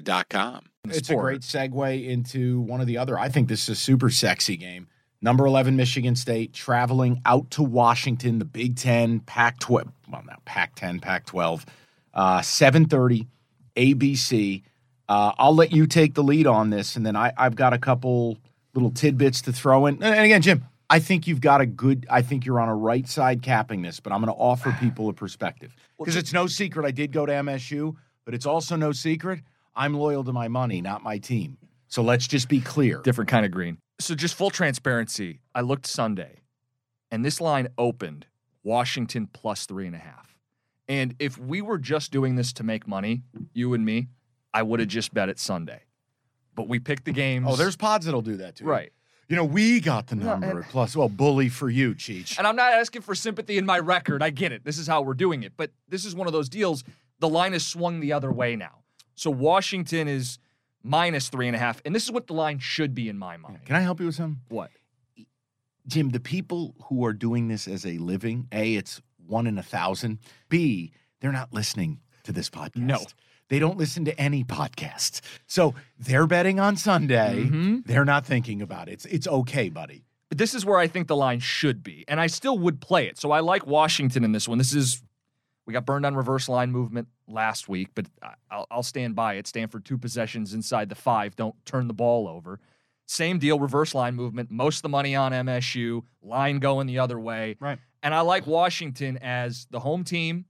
Serta.com. It's a great segue into one of the other. I think this is a super sexy game. Number 11, Michigan State, traveling out to Washington, the Big Ten, Pac 12, well, now Pac 10, Pac 12 uh, 7.30 abc uh, i'll let you take the lead on this and then I, i've got a couple little tidbits to throw in and again jim i think you've got a good i think you're on a right side capping this but i'm going to offer people a perspective because it's no secret i did go to msu but it's also no secret i'm loyal to my money not my team so let's just be clear Different kind of green. So just full transparency, I looked Sunday, and this line opened Washington plus three and a half. And if we were just doing this to make money, you and me, I would have just bet it Sunday. But we picked the games. oh there's pods that'll do that too right. you know we got the number and- plus well bully for you cheech And I'm not asking for sympathy in my record. I get it. This is how we're doing it. But this is one of those deals. The line has swung the other way now. So Washington is minus three and a half. And this is what the line should be in my mind. can i help you with something What? Jim, the people who are doing this as a living, A, it's one in a thousand. B, they're not listening to this podcast. No. They don't listen to any podcast. So they're betting on Sunday. Mhm. They're not thinking about it. It's it's okay, buddy. But this is where I think the line should be. And I still would play it. So I like Washington in this one. This is, we got burned on reverse line movement last week, but I'll, I'll stand by it. Stanford, two possessions inside the five. Don't turn the ball over. Same deal, reverse line movement. Most of the money on MSU, line going the other way. Right. And I like Washington as the home team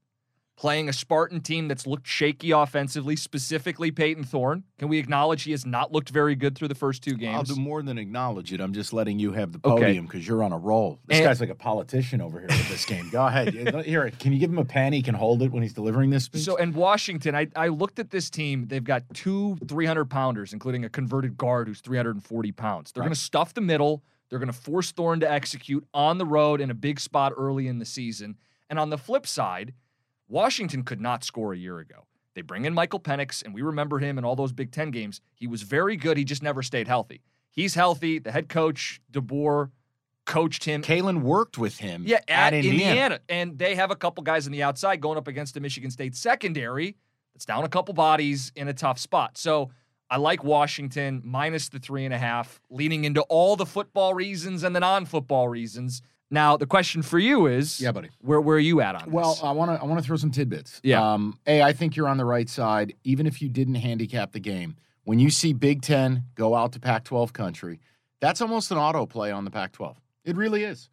playing a Spartan team that's looked shaky offensively, specifically Payton Thorne. Can we acknowledge he has not looked very good through the first two games? I'll do more than acknowledge it. I'm just letting you have the podium because you're on a roll. This And- guy's like a politician over here with this game. Go ahead. Here, can you give him a pen? He can hold it when he's delivering this speech. So, and Washington, I, I looked at this team. They've got two 300 pounders, including a converted guard who's 340 pounds. They're Right. going to stuff the middle. They're going to force Thorne to execute on the road in a big spot early in the season. And on the flip side, Washington could not score a year ago. They bring in Michael Penix, and we remember him in all those Big Ten games. He was very good. He just never stayed healthy. He's healthy. The head coach, DeBoer, coached him Kalen worked with him yeah, at, Indiana. Indiana. And they have a couple guys on the outside going up against the Michigan State secondary that's down a couple bodies in a tough spot. So I like Washington minus the three and a half, leaning into all the football reasons and the non football reasons. Now, the question for you is Yeah, buddy. where, where are you at on Well, this? Well, I want to I want to throw some tidbits. Yeah. Um, a, I think you're on the right side, even if you didn't handicap the game. When you see Big Ten go out to Pac-12 country, that's almost an auto play on the Pac-12. It really is.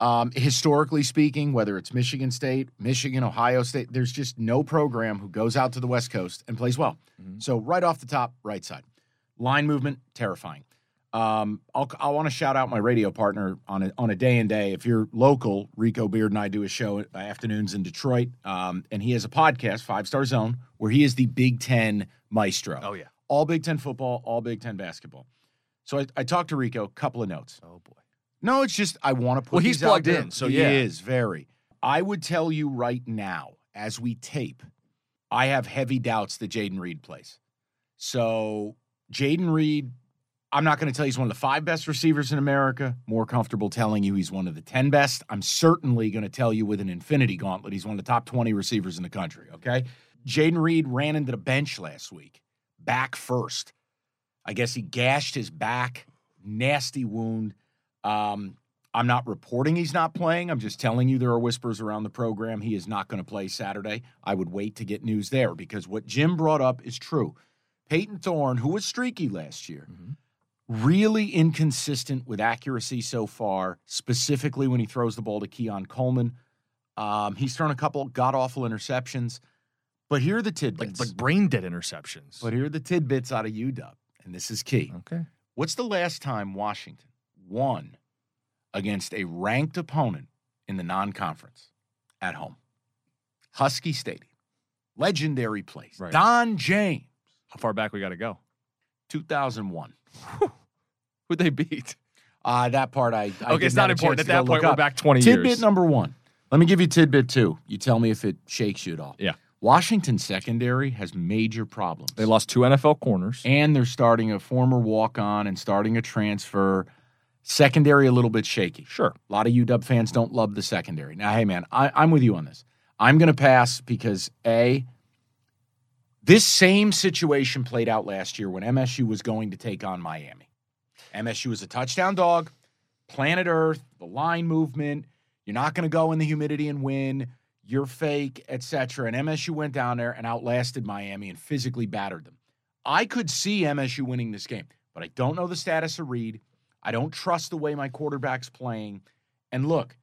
Um, historically speaking, whether it's Michigan State, Michigan, Ohio State, there's just no program who goes out to the West Coast and plays well. Mhm. So right off the top, right side, line movement, terrifying. Um, I'll, I want to shout out my radio partner on a, on a day and day. If you're local, Rico Beard and I do a show afternoons in Detroit, um, and he has a podcast, Five Star Zone, where he is the Big Ten maestro. oh, yeah. All Big Ten football, all Big Ten basketball. So I, I talked to Rico, a couple of notes. Oh, boy. No, it's just I want to put. Well, he's plugged in, so he is very. I would tell you right now, as we tape, I have heavy doubts that Jayden Reed plays. So Jayden Reed, I'm not going to tell you he's one of the five best receivers in America. More comfortable telling you he's one of the ten best. I'm certainly going to tell you with an infinity gauntlet he's one of the top 20 receivers in the country. Okay, Jayden Reed ran into the bench last week, back first. I guess he gashed his back, nasty wound. Um, I'm not reporting he's not playing. I'm just telling you there are whispers around the program he is not going to play Saturday. I would wait to get news there because what Jim brought up is true. Payton Thorne, who was streaky last year, Mhm. Really inconsistent with accuracy so far, specifically when he throws the ball to Keon Coleman. Um, he's thrown a couple god awful interceptions, but here are the Like, tidbits. like brain dead interceptions. but here are the tidbits out of UW, and this is key. okay. What's the last time Washington won against a ranked opponent in the non conference at home? Husky Stadium. Legendary place. Right. Don James, How far back we got to go? 2001. Who'd they beat? Uh, that part I. I okay, it's didn't not have a important. At that point, we're up. back 20 Tidbit years. number one. Let me give you tidbit two. You tell me if it shakes you at all. Yeah. Washington secondary has major problems. They lost two NFL corners. and they're starting a former walk on and starting a transfer. Secondary a little bit shaky. Sure. A lot of UW fans don't love the secondary. Now, hey, man, I, I'm with you on this. I'm going to pass because, A, this same situation played out last year when MSU was going to take on Miami. MSU was a touchdown dog, planet Earth, the line movement. You're not going to go in the humidity and win. You're fake, etc. And MSU went down there and outlasted Miami and physically battered them. I could see MSU winning this game, but I don't know the status of Reed. I don't trust the way my quarterback's playing. And look,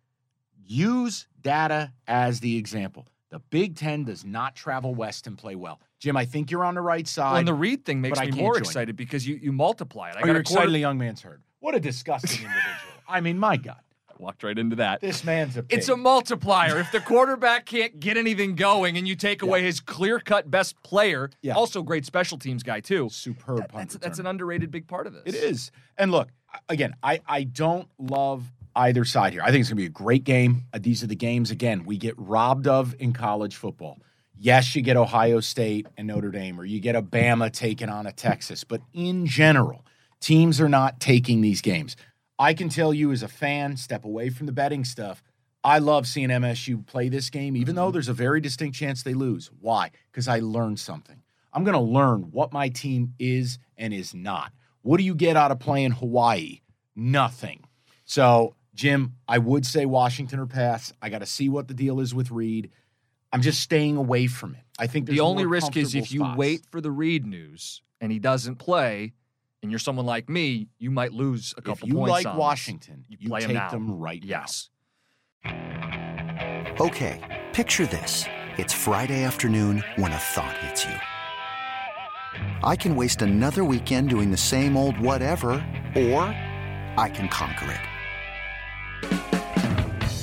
use data as the example. The Big Ten does not travel west and play well. Jim, I think you're on the right side. Well, and the Reed thing makes me more excited because you you multiply it. I oh, got you're a excited the young man's hurt. What a disgusting individual. I mean, my God, Walked right into that. this man's a pig. It's a multiplier. if the quarterback can't get anything going and you take away his clear cut best player, Yeah. also great special teams guy, too. superb that- punt that's, that's an underrated big part of this. It is. And look, again, I, I don't love either side here. I think it's going to be a great game. Uh, these are the games, again, we get robbed of in college football. Yes, you get Ohio State and Notre Dame, or you get a Bama taking on a Texas. But in general, teams are not taking these games. I can tell you as a fan, step away from the betting stuff. I love seeing MSU play this game, even though there's a very distinct chance they lose. Why? Because I learned something. I'm going to learn what my team is and is not. What do you get out of playing Hawaii? Nothing. So, Jim, I would say Washington or pass. I got to see what the deal is with Reed. I'm just staying away from it. I think The only risk is if comfortable you spots. wait for the Reed news and he doesn't play, and you're someone like me, you might lose a If couple you points. like on this. Washington, you you, play 'em take now. them right now. Yes. Okay, picture this. It's Friday afternoon when a thought hits you. I can waste another weekend doing the same old whatever, or I can conquer it.